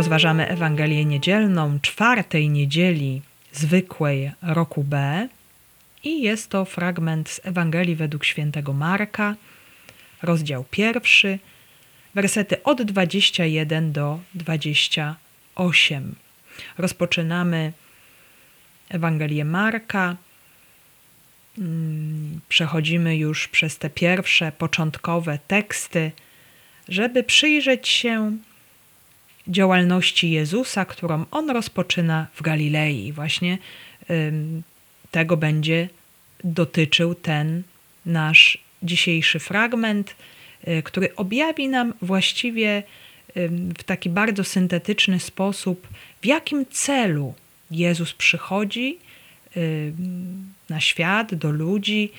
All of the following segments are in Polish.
Rozważamy Ewangelię Niedzielną czwartej niedzieli zwykłej roku B i jest to fragment z Ewangelii według świętego Marka, rozdział pierwszy, wersety od 21 do 28. Rozpoczynamy Ewangelię Marka. Mm, przechodzimy już przez te pierwsze, początkowe teksty, żeby przyjrzeć się działalności Jezusa, którą on rozpoczyna w Galilei. Właśnie tego będzie dotyczył ten nasz dzisiejszy fragment, y, który objawi nam właściwie w taki bardzo syntetyczny sposób, w jakim celu Jezus przychodzi na świat, do ludzi,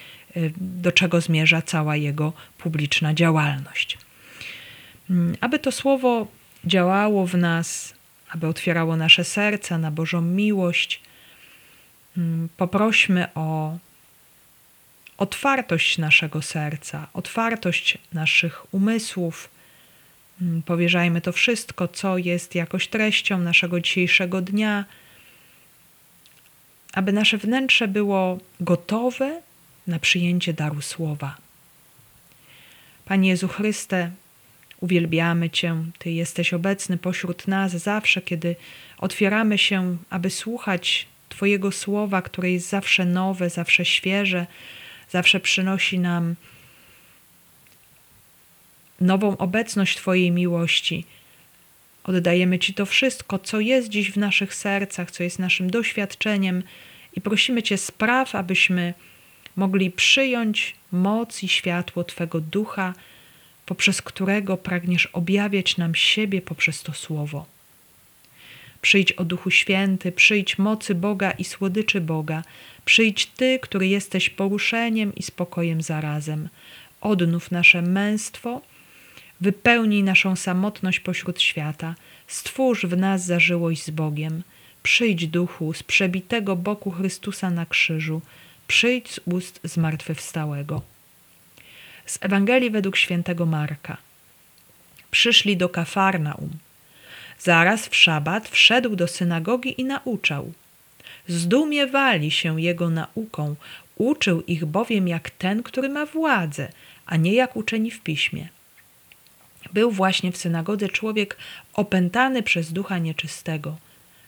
do czego zmierza cała jego publiczna działalność. Aby to słowo działało w nas, aby otwierało nasze serca na Bożą miłość, poprośmy o otwartość naszego serca, otwartość naszych umysłów. Mm, powierzajmy to wszystko, co jest jakoś treścią naszego dzisiejszego dnia, aby nasze wnętrze było gotowe na przyjęcie daru słowa. Panie Jezu Chryste, uwielbiamy Cię, Ty jesteś obecny pośród nas zawsze, kiedy otwieramy się, aby słuchać Twojego słowa, które jest zawsze nowe, zawsze świeże, zawsze przynosi nam nową obecność Twojej miłości. Oddajemy Ci to wszystko, co jest dziś w naszych sercach, co jest naszym doświadczeniem i prosimy Cię, spraw, abyśmy mogli przyjąć moc i światło Twego ducha, poprzez którego pragniesz objawiać nam siebie poprzez to słowo. Przyjdź o Duchu Święty, przyjdź mocy Boga i słodyczy Boga, przyjdź Ty, który jesteś poruszeniem i spokojem zarazem. Odnów nasze męstwo, wypełnij naszą samotność pośród świata, stwórz w nas zażyłość z Bogiem. Przyjdź Duchu z przebitego boku Chrystusa na krzyżu, przyjdź z ust zmartwychwstałego. Z Ewangelii według świętego Marka. Przyszli do Kafarnaum – Zaraz w szabat wszedł do synagogi i nauczał. Zdumiewali się jego nauką, uczył ich bowiem jak ten, który ma władzę, a nie jak uczeni w piśmie. Był właśnie w synagodze człowiek opętany przez ducha nieczystego.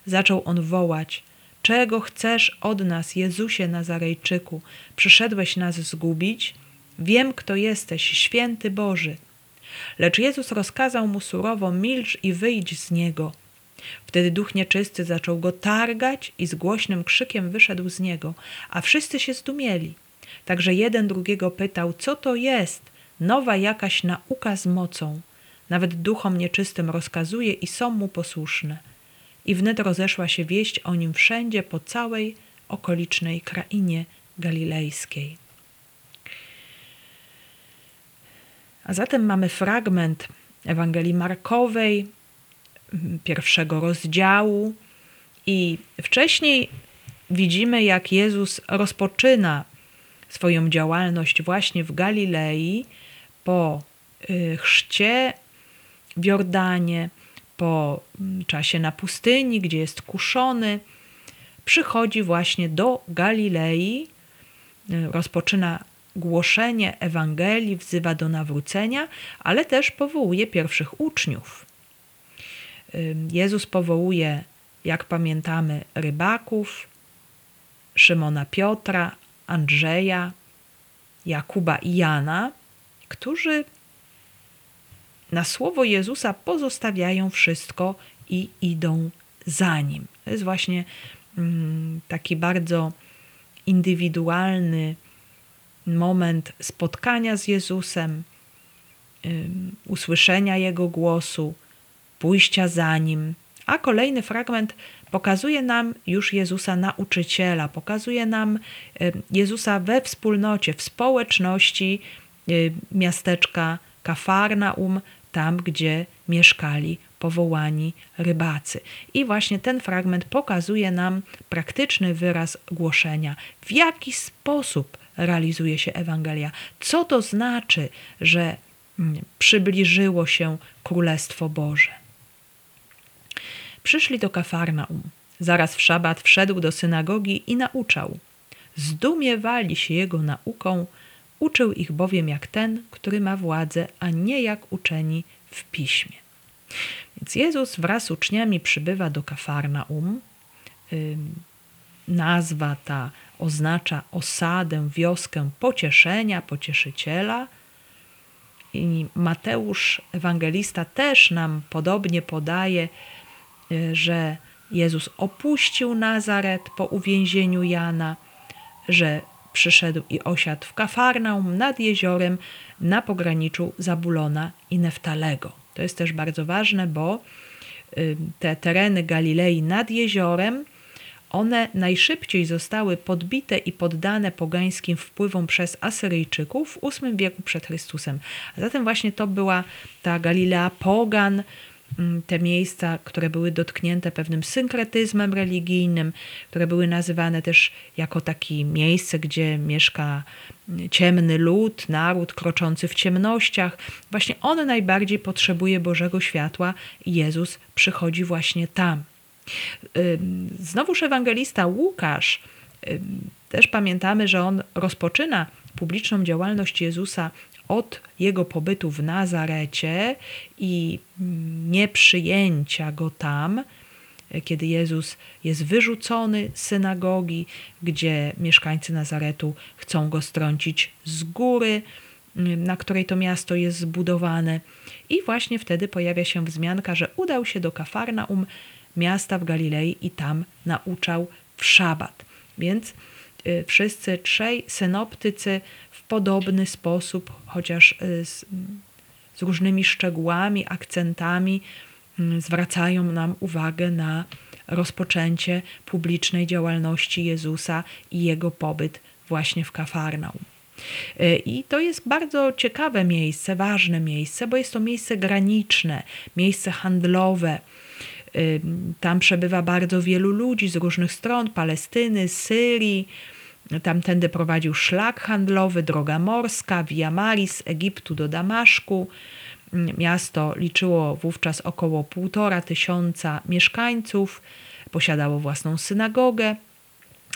Zaczął on wołać: Czego chcesz od nas, Jezusie Nazarejczyku? Przyszedłeś nas zgubić? Wiem, kto jesteś, święty Boży. Lecz Jezus rozkazał mu surowo: milcz i wyjdź z niego. Wtedy duch nieczysty zaczął go targać i z głośnym krzykiem wyszedł z niego, a wszyscy się zdumieli. Także jeden drugiego pytał: Co to jest? Nowa jakaś nauka z mocą. Nawet duchom nieczystym rozkazuje i są mu posłuszne. I wnet rozeszła się wieść o nim wszędzie po całej okolicznej krainie galilejskiej. A zatem mamy fragment Ewangelii Markowej, pierwszego rozdziału, i wcześniej widzimy, jak Jezus rozpoczyna swoją działalność właśnie w Galilei po y, chrzcie w Jordanie, po mm, czasie na pustyni, gdzie jest kuszony. Przychodzi właśnie do Galilei, y, rozpoczyna głoszenie Ewangelii wzywa do nawrócenia, ale też powołuje pierwszych uczniów. Jezus powołuje, jak pamiętamy, rybaków, Szymona Piotra, Andrzeja, Jakuba i Jana, którzy na słowo Jezusa pozostawiają wszystko i idą za nim. To jest właśnie taki bardzo indywidualny moment spotkania z Jezusem, usłyszenia Jego głosu, pójścia za Nim. A kolejny fragment pokazuje nam już Jezusa nauczyciela, pokazuje nam Jezusa we wspólnocie, w społeczności miasteczka Kafarnaum, tam gdzie mieszkali powołani rybacy. I właśnie ten fragment pokazuje nam praktyczny wyraz głoszenia, w jaki sposób realizuje się Ewangelia. Co to znaczy, że mm, przybliżyło się Królestwo Boże? Przyszli do Kafarnaum. Zaraz w szabat wszedł do synagogi i nauczał. Zdumiewali się jego nauką, uczył ich bowiem jak ten, który ma władzę, a nie jak uczeni w piśmie. Więc Jezus wraz z uczniami przybywa do Kafarnaum. Nazwa ta oznacza osadę, wioskę pocieszenia, pocieszyciela. I Mateusz, ewangelista, też nam podobnie podaje, y, że Jezus opuścił Nazaret po uwięzieniu Jana, że przyszedł i osiadł w Kafarnaum nad jeziorem na pograniczu Zabulona i Neftalego. To jest też bardzo ważne, bo y, te tereny Galilei nad jeziorem one najszybciej zostały podbite i poddane pogańskim wpływom przez Asyryjczyków w VIII wieku przed Chrystusem. A zatem właśnie to była ta Galilea pogan, mm, te miejsca, które były dotknięte pewnym synkretyzmem religijnym, które były nazywane też jako takie miejsce, gdzie mieszka mm, ciemny lud, naród kroczący w ciemnościach. Właśnie on najbardziej potrzebuje Bożego światła i Jezus przychodzi właśnie tam. Znowuż ewangelista Łukasz, też pamiętamy, że on rozpoczyna publiczną działalność Jezusa od jego pobytu w Nazarecie i nieprzyjęcia go tam, kiedy Jezus jest wyrzucony z synagogi, gdzie mieszkańcy Nazaretu chcą go strącić z góry, na której to miasto jest zbudowane. I właśnie wtedy pojawia się wzmianka, że udał się do Kafarnaum, miasta w Galilei i tam nauczał w szabat. Więc y, wszyscy trzej synoptycy w podobny sposób, chociaż y, z, z różnymi szczegółami, akcentami, y, zwracają nam uwagę na rozpoczęcie publicznej działalności Jezusa i jego pobyt właśnie w Kafarnaum. I to jest bardzo ciekawe miejsce, ważne miejsce, bo jest to miejsce graniczne, miejsce handlowe, tam przebywa bardzo wielu ludzi z różnych stron Palestyny, Syrii. Tamtędy prowadził szlak handlowy, droga morska, Via Maris Egiptu do Damaszku. Miasto liczyło wówczas około półtora tysiąca mieszkańców, posiadało własną synagogę.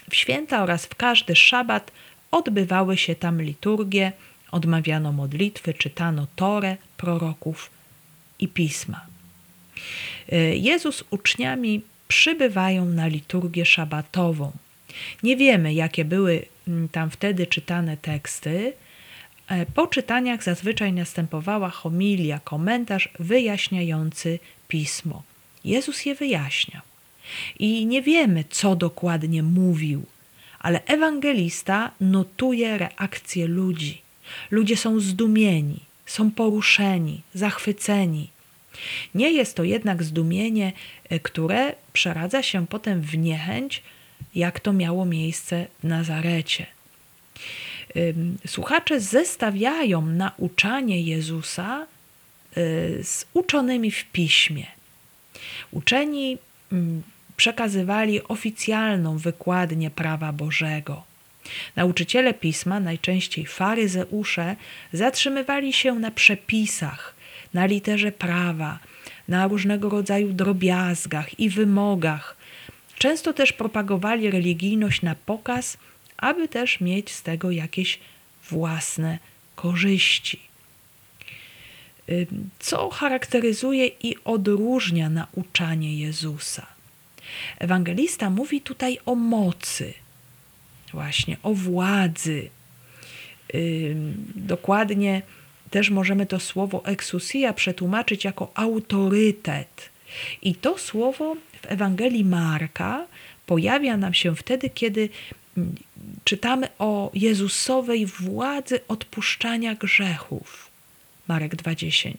W święta oraz w każdy szabat odbywały się tam liturgie, odmawiano modlitwy, czytano Torę, proroków i pisma. E, Jezus uczniami przybywają na liturgię szabatową. Nie wiemy, jakie były mm, tam wtedy czytane teksty. E, po czytaniach zazwyczaj następowała homilia, komentarz wyjaśniający pismo. Jezus je wyjaśniał. I nie wiemy, co dokładnie mówił, ale ewangelista notuje reakcję ludzi. Ludzie są zdumieni, są poruszeni, zachwyceni. Nie jest to jednak zdumienie, e, które przeradza się potem w niechęć, jak to miało miejsce w Nazarecie. Słuchacze zestawiają nauczanie Jezusa e, z uczonymi w piśmie. Uczeni przekazywali oficjalną wykładnię prawa Bożego. Nauczyciele pisma, najczęściej faryzeusze, zatrzymywali się na przepisach, na literze prawa, na różnego rodzaju drobiazgach i wymogach. Często też propagowali religijność na pokaz, aby też mieć z tego jakieś własne korzyści. Co charakteryzuje i odróżnia nauczanie Jezusa? Ewangelista mówi tutaj o mocy, właśnie o władzy. Dokładnie też możemy to słowo exousia przetłumaczyć jako autorytet. I to słowo w Ewangelii Marka pojawia nam się wtedy, kiedy mm, czytamy o Jezusowej władzy odpuszczania grzechów. Marek 2:10.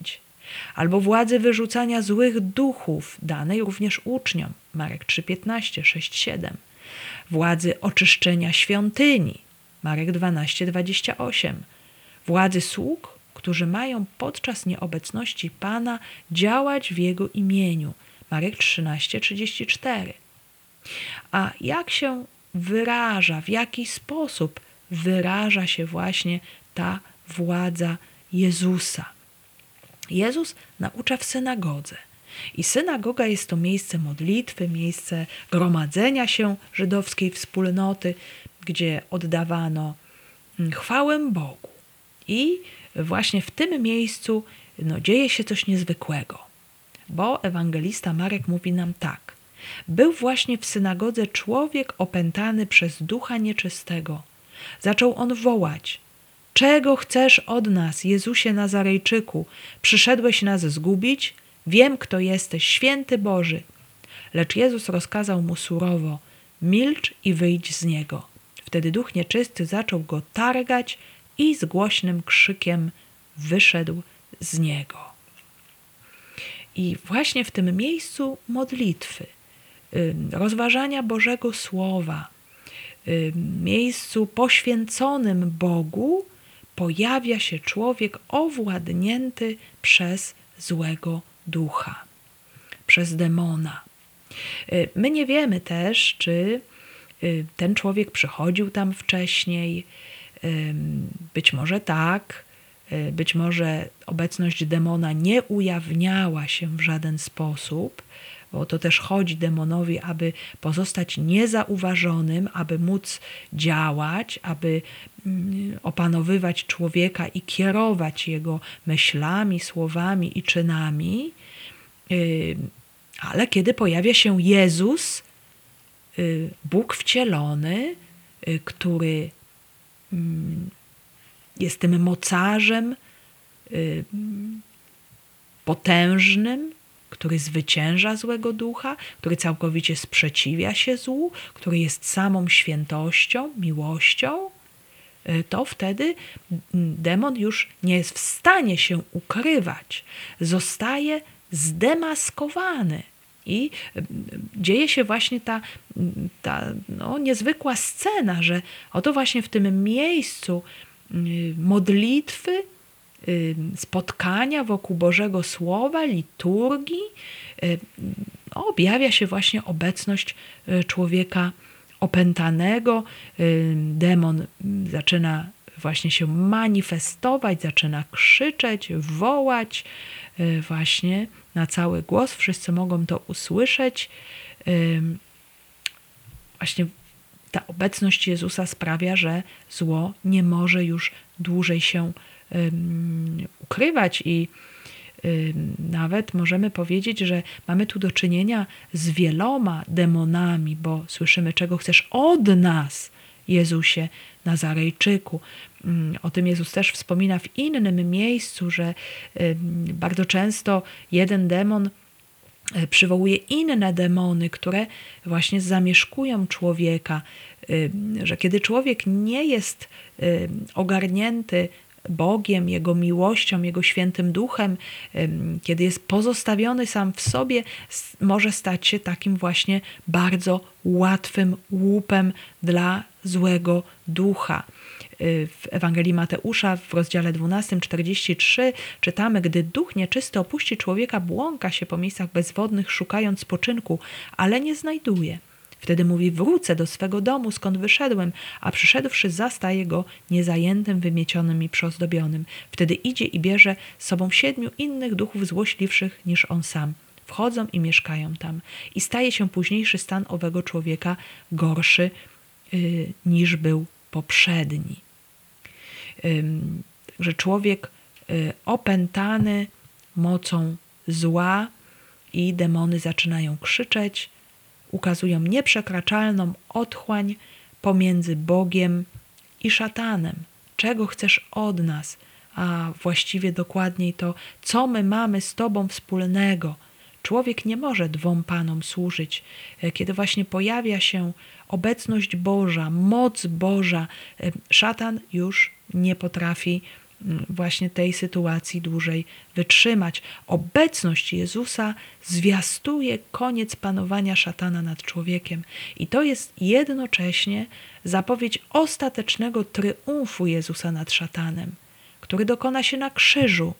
Albo władzy wyrzucania złych duchów, danej również uczniom. Marek 3:15, 6:7. Władzy oczyszczenia świątyni. Marek 12:28. Władzy sług którzy mają podczas nieobecności Pana działać w Jego imieniu. Marek 13:34. A jak się wyraża, w jaki sposób wyraża się właśnie ta władza Jezusa? Jezus naucza w synagodze. I synagoga jest to miejsce modlitwy, miejsce gromadzenia się żydowskiej wspólnoty, gdzie oddawano mm, chwałę Bogu. I właśnie w tym miejscu no, dzieje się coś niezwykłego, bo ewangelista Marek mówi nam tak. Był właśnie w synagodze człowiek opętany przez ducha nieczystego. Zaczął on wołać: Czego chcesz od nas, Jezusie Nazarejczyku? Przyszedłeś nas zgubić? Wiem, kto jesteś, święty Boży. Lecz Jezus rozkazał mu surowo: Milcz i wyjdź z niego. Wtedy duch nieczysty zaczął go targać i z głośnym krzykiem wyszedł z niego. I właśnie w tym miejscu modlitwy, rozważania Bożego Słowa, miejscu poświęconym Bogu, pojawia się człowiek owładnięty przez złego ducha, przez demona. Y, my nie wiemy też, czy y, ten człowiek przychodził tam wcześniej. Być może tak, y, być może obecność demona nie ujawniała się w żaden sposób, bo to też chodzi demonowi, aby pozostać niezauważonym, aby móc działać, aby mm, opanowywać człowieka i kierować jego myślami, słowami i czynami. Ale kiedy pojawia się Jezus, y, Bóg wcielony, y, który mm, jest tym mocarzem potężnym, który zwycięża złego ducha, który całkowicie sprzeciwia się złu, który jest samą świętością, miłością, e, to wtedy demon już nie jest w stanie się ukrywać. Zostaje zdemaskowany. I dzieje się właśnie ta, ta no, niezwykła scena, że oto właśnie w tym miejscu modlitwy, spotkania wokół Bożego Słowa, liturgii, objawia się właśnie obecność y, człowieka opętanego. Demon zaczyna właśnie się manifestować, zaczyna krzyczeć, wołać y, właśnie na cały głos. Wszyscy mogą to usłyszeć. Właśnie ta obecność Jezusa sprawia, że zło nie może już dłużej się ukrywać i nawet możemy powiedzieć, że mamy tu do czynienia z wieloma demonami, bo słyszymy, czego chcesz od nas, Jezusie Nazarejczyku. O tym Jezus też wspomina w innym miejscu, że bardzo często jeden demon e, przywołuje inne demony, które właśnie zamieszkują człowieka, że kiedy człowiek nie jest ogarnięty Bogiem, Jego miłością, Jego świętym duchem, kiedy jest pozostawiony sam w sobie, może stać się takim właśnie bardzo łatwym łupem dla złego ducha. Y, w Ewangelii Mateusza w rozdziale 12, 43 czytamy, gdy duch nieczysty opuści człowieka, błąka się po miejscach bezwodnych, szukając spoczynku, ale nie znajduje. Wtedy mówi: Wrócę do swego domu, skąd wyszedłem, a przyszedłszy, zastaje go niezajętym, wymiecionym i przeozdobionym. Wtedy idzie i bierze z sobą siedmiu innych duchów złośliwszych niż on sam. Wchodzą i mieszkają tam. I staje się późniejszy stan owego człowieka gorszy yy, niż był poprzedni. Że człowiek yy, opętany mocą zła i demony zaczynają krzyczeć, ukazują nieprzekraczalną otchłań pomiędzy Bogiem i szatanem. Czego chcesz od nas? A właściwie dokładniej to, co my mamy z Tobą wspólnego. Człowiek nie może dwom panom służyć. E, kiedy właśnie pojawia się obecność Boża, moc Boża, e, szatan już nie potrafi właśnie tej sytuacji dłużej wytrzymać. Obecność Jezusa zwiastuje koniec panowania szatana nad człowiekiem, i to jest jednocześnie zapowiedź ostatecznego triumfu Jezusa nad szatanem, który dokona się na krzyżu.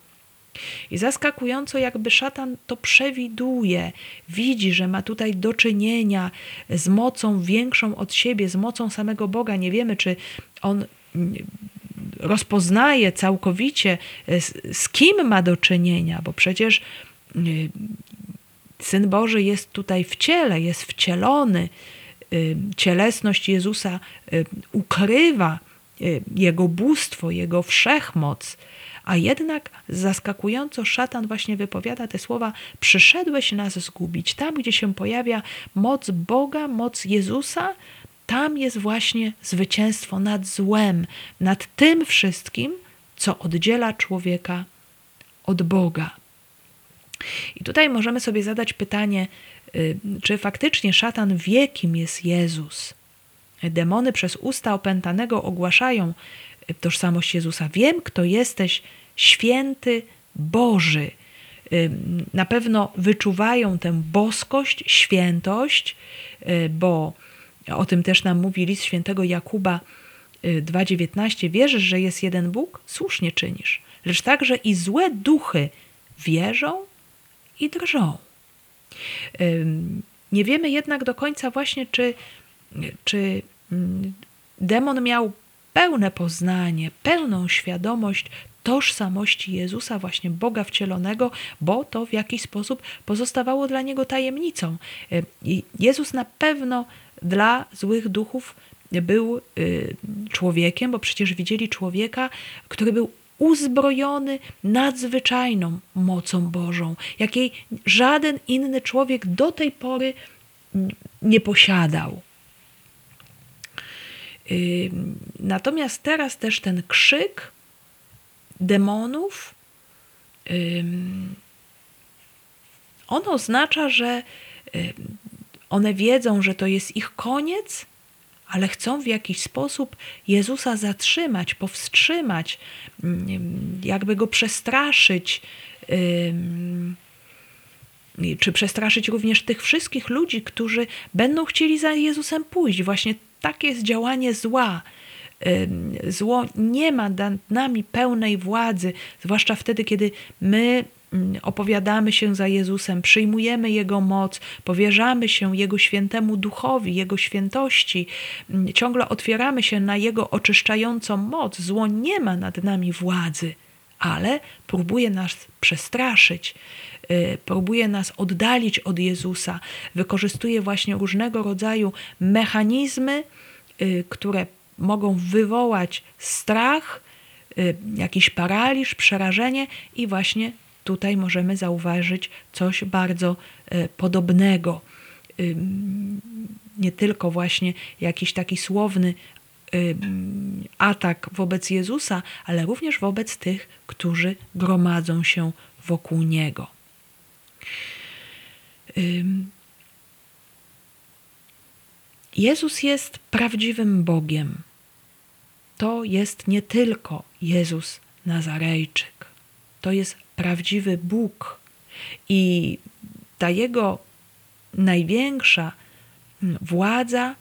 I zaskakująco, jakby szatan to przewiduje, widzi, że ma tutaj do czynienia z mocą większą od siebie, z mocą samego Boga. Nie wiemy, czy on rozpoznaje całkowicie, z, z kim ma do czynienia, bo przecież y, Syn Boży jest tutaj w ciele, jest wcielony. Cielesność Jezusa ukrywa Jego bóstwo, Jego wszechmoc. A jednak zaskakująco szatan właśnie wypowiada te słowa: Przyszedłeś nas zgubić. Tam, gdzie się pojawia moc Boga, moc Jezusa, tam jest właśnie zwycięstwo nad złem, nad tym wszystkim, co oddziela człowieka od Boga. I tutaj możemy sobie zadać pytanie, y, czy faktycznie szatan wie, kim jest Jezus. Demony przez usta opętanego ogłaszają tożsamość Jezusa. Wiem, kto jesteś, święty Boży. Y, na pewno wyczuwają tę boskość, świętość, y, bo o tym też nam mówi list świętego Jakuba 2,19. Wierzysz, że jest jeden Bóg? Słusznie czynisz. Lecz także i złe duchy wierzą i drżą. Nie wiemy jednak do końca właśnie, czy, czy mm, demon miał pełne poznanie, pełną świadomość tożsamości Jezusa, właśnie Boga wcielonego, bo to w jakiś sposób pozostawało dla niego tajemnicą. I Jezus na pewno dla złych duchów był y, człowiekiem, bo przecież widzieli człowieka, który był uzbrojony nadzwyczajną mocą Bożą, jakiej żaden inny człowiek do tej pory nie posiadał. Natomiast teraz też ten krzyk demonów, on oznacza, że one wiedzą, że to jest ich koniec, ale chcą w jakiś sposób Jezusa zatrzymać, powstrzymać, jakby go przestraszyć, czy przestraszyć również tych wszystkich ludzi, którzy będą chcieli za Jezusem pójść. Właśnie takie jest działanie zła. Zło nie ma nad nami pełnej władzy, zwłaszcza wtedy, kiedy my Mm, opowiadamy się za Jezusem, przyjmujemy Jego moc, powierzamy się Jego świętemu duchowi, Jego świętości, mm, ciągle otwieramy się na Jego oczyszczającą moc. Zło nie ma nad nami władzy, ale próbuje nas przestraszyć, y, próbuje nas oddalić od Jezusa, wykorzystuje właśnie różnego rodzaju mechanizmy, y, które mogą wywołać strach, y, jakiś paraliż, przerażenie i właśnie tutaj możemy zauważyć coś bardzo e, podobnego. Nie tylko właśnie jakiś taki słowny atak wobec Jezusa, ale również wobec tych, którzy gromadzą się wokół Niego. Jezus jest prawdziwym Bogiem. To jest nie tylko Jezus Nazarejczyk. To jest prawdziwy Bóg i ta Jego największa mm, władza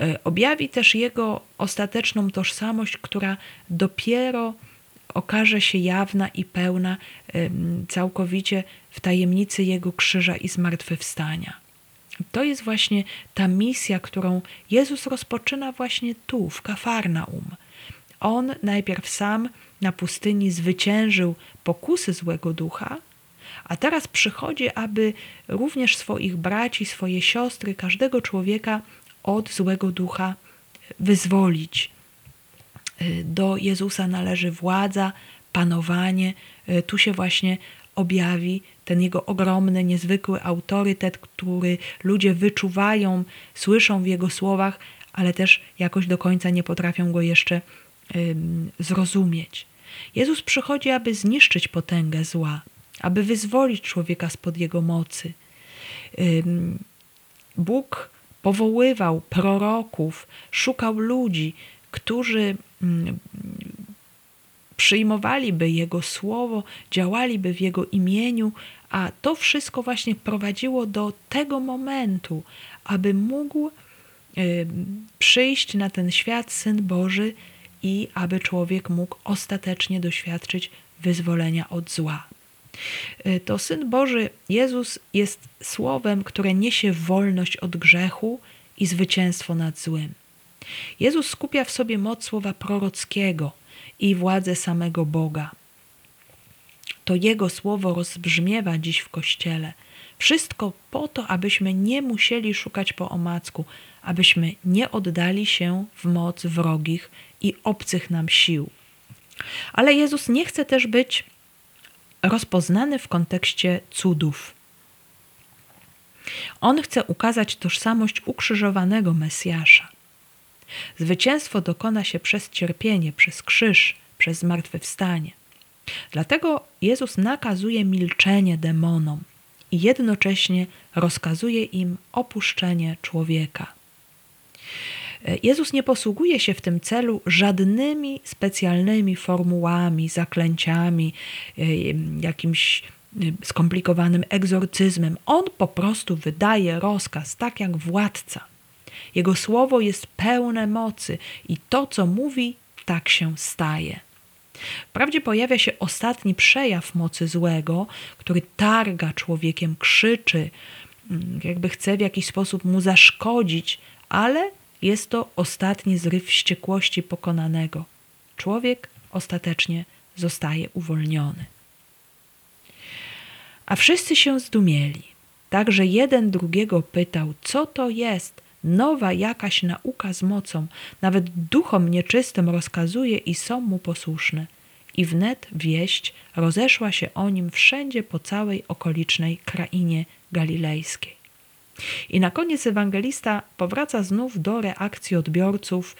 e, objawi też Jego ostateczną tożsamość, która dopiero okaże się jawna i pełna całkowicie w tajemnicy Jego krzyża i zmartwychwstania. To jest właśnie ta misja, którą Jezus rozpoczyna właśnie tu, w Kafarnaum. On najpierw sam na pustyni zwyciężył pokusy złego ducha, a teraz przychodzi, aby również swoich braci, swoje siostry, każdego człowieka od złego ducha wyzwolić. Do Jezusa należy władza, panowanie. Tu się właśnie objawi ten jego ogromny, niezwykły autorytet, który ludzie wyczuwają, słyszą w jego słowach, ale też jakoś do końca nie potrafią go jeszcze zrozumieć. Jezus przychodzi, aby zniszczyć potęgę zła, aby wyzwolić człowieka spod jego mocy. Bóg powoływał proroków, szukał ludzi, którzy przyjmowaliby Jego słowo, działaliby w Jego imieniu, a to wszystko właśnie prowadziło do tego momentu, aby mógł przyjść na ten świat Syn Boży i aby człowiek mógł ostatecznie doświadczyć wyzwolenia od zła. Y, to Syn Boży, Jezus, jest słowem, które niesie wolność od grzechu i zwycięstwo nad złym. Jezus skupia w sobie moc słowa prorockiego i władzę samego Boga. To Jego słowo rozbrzmiewa dziś w Kościele. Wszystko po to, abyśmy nie musieli szukać po omacku, abyśmy nie oddali się w moc wrogich i obcych nam sił. Ale Jezus nie chce też być rozpoznany w kontekście cudów. On chce ukazać tożsamość ukrzyżowanego Mesjasza. Zwycięstwo dokona się przez cierpienie, przez krzyż, przez zmartwychwstanie. Dlatego Jezus nakazuje milczenie demonom i jednocześnie rozkazuje im opuszczenie człowieka. Jezus nie posługuje się w tym celu żadnymi specjalnymi formułami, zaklęciami, e, jakimś e, skomplikowanym egzorcyzmem. On po prostu wydaje rozkaz, tak jak władca. Jego słowo jest pełne mocy i to, co mówi, tak się staje. Wprawdzie pojawia się ostatni przejaw mocy złego, który targa człowiekiem, krzyczy, mm, jakby chce w jakiś sposób mu zaszkodzić, ale jest to ostatni zryw wściekłości pokonanego. Człowiek ostatecznie zostaje uwolniony. A wszyscy się zdumieli. Także jeden drugiego pytał, co to jest, nowa jakaś nauka z mocą, nawet duchom nieczystym rozkazuje i są mu posłuszne. I wnet wieść rozeszła się o nim wszędzie po całej okolicznej krainie galilejskiej. I na koniec ewangelista powraca znów do reakcji odbiorców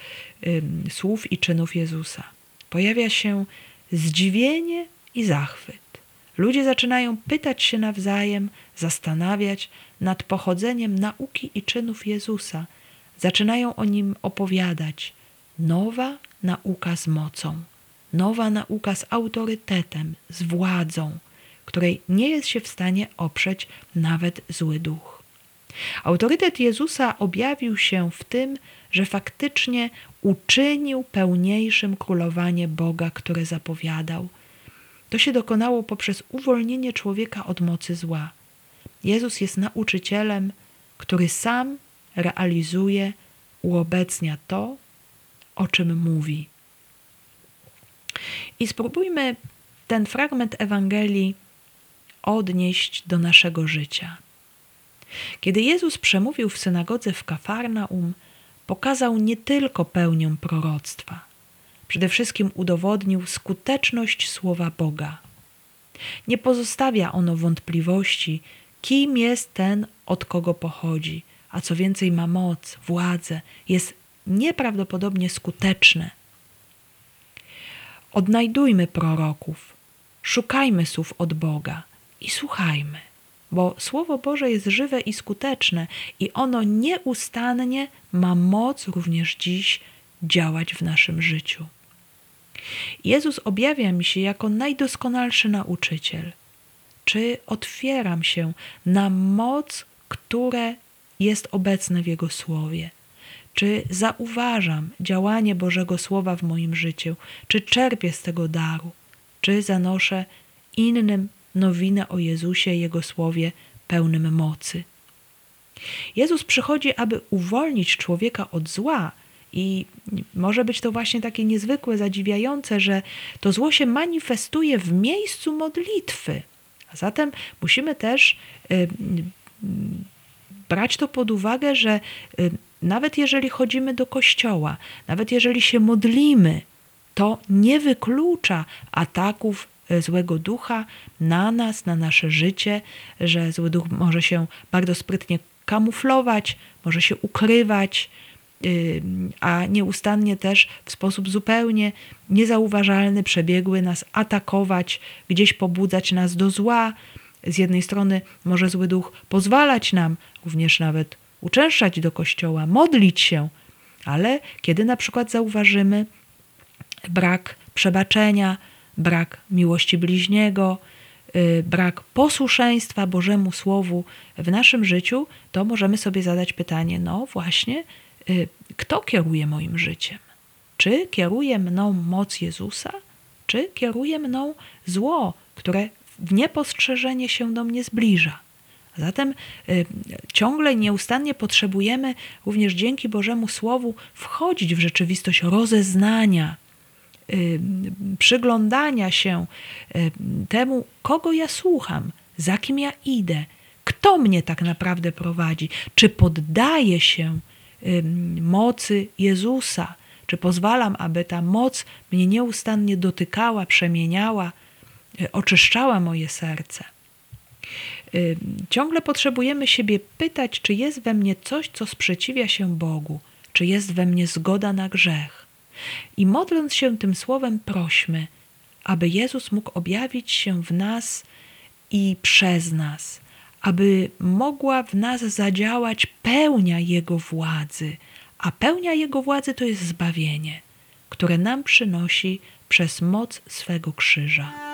ym, słów i czynów Jezusa. Pojawia się zdziwienie i zachwyt. Ludzie zaczynają pytać się nawzajem, zastanawiać nad pochodzeniem nauki i czynów Jezusa. Zaczynają o nim opowiadać. Nowa nauka z mocą, nowa nauka z autorytetem, z władzą, której nie jest się w stanie oprzeć nawet zły duch. Autorytet Jezusa objawił się w tym, że faktycznie uczynił pełniejszym królowanie Boga, które zapowiadał. To się dokonało poprzez uwolnienie człowieka od mocy zła. Jezus jest nauczycielem, który sam realizuje, uobecnia to, o czym mówi. I spróbujmy ten fragment Ewangelii odnieść do naszego życia. Kiedy Jezus przemówił w synagodze w Kafarnaum, pokazał nie tylko pełnię proroctwa, przede wszystkim udowodnił skuteczność słowa Boga. Nie pozostawia ono wątpliwości, kim jest ten, od kogo pochodzi, a co więcej ma moc, władzę, jest nieprawdopodobnie skuteczne. Odnajdujmy proroków, szukajmy słów od Boga i słuchajmy bo Słowo Boże jest żywe i skuteczne i ono nieustannie ma moc również dziś działać w naszym życiu. Jezus objawia mi się jako najdoskonalszy nauczyciel. Czy otwieram się na moc, które jest obecne w Jego Słowie? Czy zauważam działanie Bożego Słowa w moim życiu? Czy czerpię z tego daru? Czy zanoszę innym nowinę o Jezusie, Jego słowie pełnym mocy. Jezus przychodzi, aby uwolnić człowieka od zła, i może być to właśnie takie niezwykłe, zadziwiające, że to zło się manifestuje w miejscu modlitwy. A zatem musimy też y, brać to pod uwagę, że y, nawet jeżeli chodzimy do kościoła, nawet jeżeli się modlimy, to nie wyklucza ataków złego ducha na nas, na nasze życie, że zły duch może się bardzo sprytnie kamuflować, może się ukrywać, y, a nieustannie też w sposób zupełnie niezauważalny przebiegły nas atakować, gdzieś pobudzać nas do zła. Z jednej strony może zły duch pozwalać nam również nawet uczęszczać do kościoła, modlić się, ale kiedy na przykład zauważymy brak przebaczenia, brak miłości bliźniego, y, brak posłuszeństwa Bożemu Słowu w naszym życiu, to możemy sobie zadać pytanie: no właśnie, y, kto kieruje moim życiem? Czy kieruje mną moc Jezusa, czy kieruje mną zło, które w niepostrzeżenie się do mnie zbliża? Zatem y, ciągle nieustannie potrzebujemy również dzięki Bożemu Słowu wchodzić w rzeczywistość rozeznania przyglądania się y, temu, kogo ja słucham, za kim ja idę, kto mnie tak naprawdę prowadzi? Czy poddaję się mocy Jezusa? Czy pozwalam, aby ta moc mnie nieustannie dotykała, przemieniała, y, oczyszczała moje serce? Ciągle potrzebujemy siebie pytać, czy jest we mnie coś, co sprzeciwia się Bogu, czy jest we mnie zgoda na grzech. I modląc się tym słowem, prośmy, aby Jezus mógł objawić się w nas i przez nas, aby mogła w nas zadziałać pełnia Jego władzy, a pełnia Jego władzy to jest zbawienie, które nam przynosi przez moc swego krzyża.